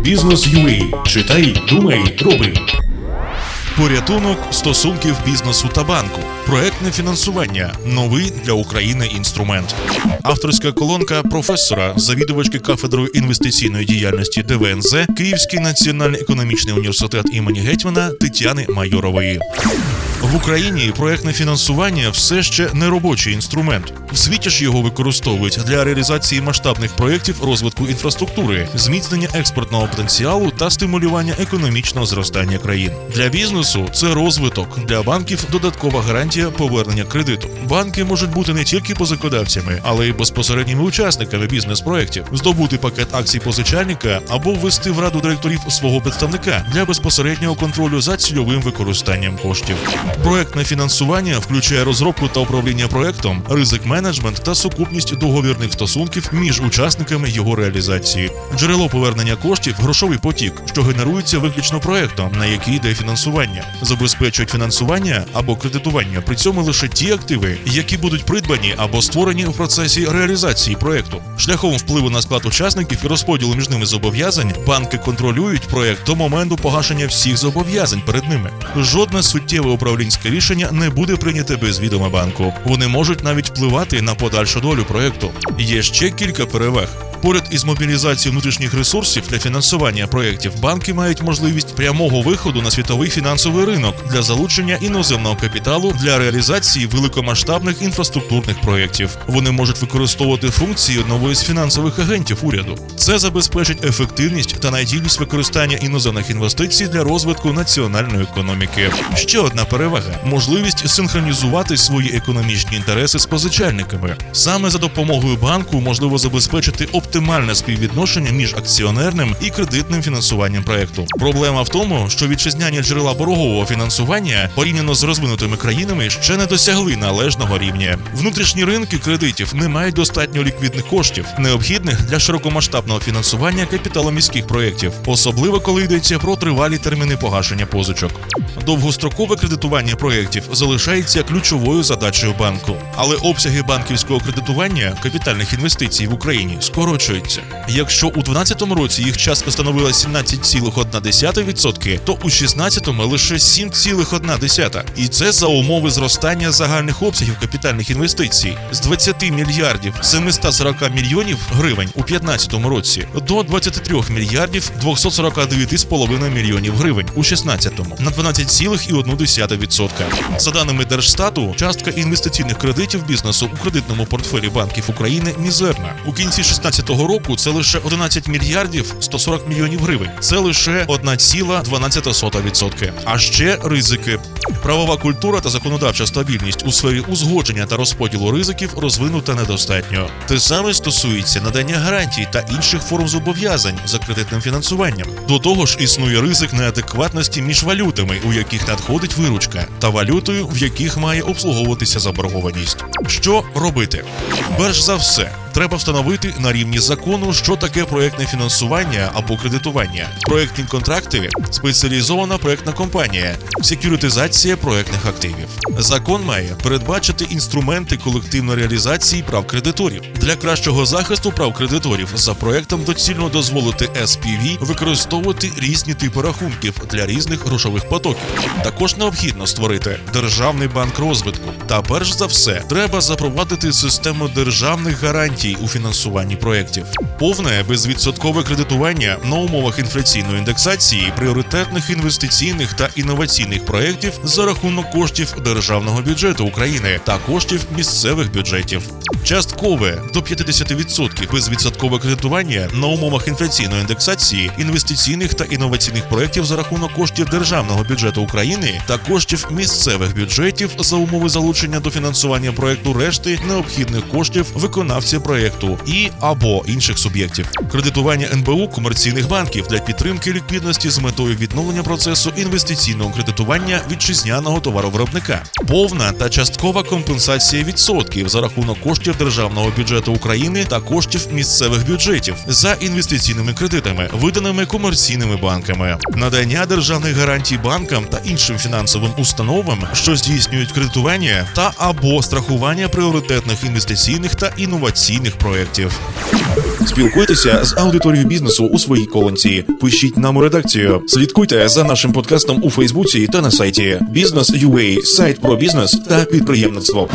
Бізнес UA. Читай, думай, роби. Порятунок стосунків бізнесу та банку, проектне фінансування, новий для України інструмент. Авторська колонка професора, завідувачки кафедрою інвестиційної діяльності ДВНЗ, Київський національний економічний університет імені Гетьмана Тетяни Майорової. В Україні проектне фінансування все ще не робочий інструмент. В світі ж його використовують для реалізації масштабних проєктів розвитку інфраструктури, зміцнення експортного потенціалу та стимулювання економічного зростання країн. Для бізнесу це розвиток, для банків додаткова гарантія повернення кредиту. Банки можуть бути не тільки позикодавцями, але й безпосередніми учасниками бізнес-проєктів, здобути пакет акцій позичальника або ввести в раду директорів свого представника для безпосереднього контролю за цільовим використанням коштів. Проектне фінансування включає розробку та управління проектом, ризик менеджмент та сукупність договірних стосунків між учасниками його реалізації. Джерело повернення коштів грошовий потік, що генерується виключно проектом, на який йде фінансування, забезпечують фінансування або кредитування. При цьому лише ті активи, які будуть придбані або створені в процесі реалізації проекту. Шляхом впливу на склад учасників і розподілу між ними зобов'язань банки контролюють проект до моменту погашення всіх зобов'язань перед ними. Жодне суттєве управлінське рішення не буде прийняте без відома банку. Вони можуть навіть впливати на подальшу долю проекту. Є ще кілька переваг. Поряд із мобілізацією внутрішніх ресурсів для фінансування проєктів банки мають можливість прямого виходу на світовий фінансовий ринок для залучення іноземного капіталу для реалізації великомасштабних інфраструктурних проєктів. Вони можуть використовувати функції одного із фінансових агентів уряду. Це забезпечить ефективність та надійність використання іноземних інвестицій для розвитку національної економіки. Ще одна перевага можливість синхронізувати свої економічні інтереси з позичальниками. Саме за допомогою банку можливо забезпечити оптимальне співвідношення між акціонерним і кредитним фінансуванням проекту. Проблема в тому, що вітчизняні джерела боргового фінансування порівняно з розвинутими країнами ще не досягли належного рівня. Внутрішні ринки кредитів не мають достатньо ліквідних коштів, необхідних для широкомасштабного фінансування капіталоміських проєктів, особливо коли йдеться про тривалі терміни погашення позичок. Довгострокове кредитування проєктів залишається ключовою задачею банку, але обсяги банківського кредитування капітальних інвестицій в Україні скорочуються. Якщо у 2012 році їх частка становила 17,1%, то у 2016 лише 7,1%. І це за умови зростання загальних обсягів капітальних інвестицій з 20 мільярдів 740 мільйонів гривень у 2015 році до 23 мільярдів 249,5 мільйонів гривень у 2016 на 12,1%. За даними Держстату, частка інвестиційних кредитів бізнесу у кредитному портфелі банків України мізерна. У кінці 2016 року це лише 11 мільярдів 140 мільйонів гривень. Це лише 1,12%. А ще ризики. Правова культура та законодавча стабільність у сфері узгодження та розподілу ризиків розвинута недостатньо. Те саме стосується надання гарантій та інших форм зобов'язань за кредитним фінансуванням. До того ж, існує ризик неадекватності між валютами, у яких надходить виручка, та валютою, в яких має обслуговуватися заборгованість. Що робити? Перш за все, треба встановити на рівні закону, що таке проектне фінансування або кредитування. Проектні контракти спеціалізована проектна компанія, секюритизація проектних активів. Закон має передбачити інструменти колективної реалізації прав кредиторів для кращого захисту прав кредиторів. За проектом доцільно дозволити SPV використовувати різні типи рахунків для різних грошових потоків. Також необхідно створити державний банк розвитку. Та перш за все, треба запровадити систему державних гарантій у фінансуванні проєктів. Повне безвідсоткове кредитування на умовах інфляційної індексації пріоритетних інвестиційних та інноваційних проєктів за рахунок коштів державного бюджету України та коштів місцевих бюджетів. Часткове до 50% безвідсоткове кредитування на умовах інфляційної індексації інвестиційних та інноваційних проєктів за рахунок коштів державного бюджету України та коштів місцевих бюджетів за умови залучення до фінансування проєкту решти необхідних коштів виконавця проєкту і або інших суб'єктів. Кредитування НБУ комерційних банків для підтримки ліквідності з метою відновлення процесу інвестиційного кредитування вітчизняного товаровиробника, повна та часткова компенсація відсотків за рахунок коштів державного бюджету України та коштів місцевих бюджетів за інвестиційними кредитами, виданими комерційними банками, надання державних гарантій банкам та іншим фінансовим установам, що здійснюють кредитування та або страхування пріоритетних інвестиційних та інноваційних інвестиційних проєктів. Спілкуйтеся з аудиторією бізнесу у своїй колонці. Пишіть нам у редакцію. Слідкуйте за нашим подкастом у Фейсбуці та на сайті Бізнес.UA, сайт про бізнес та підприємництво.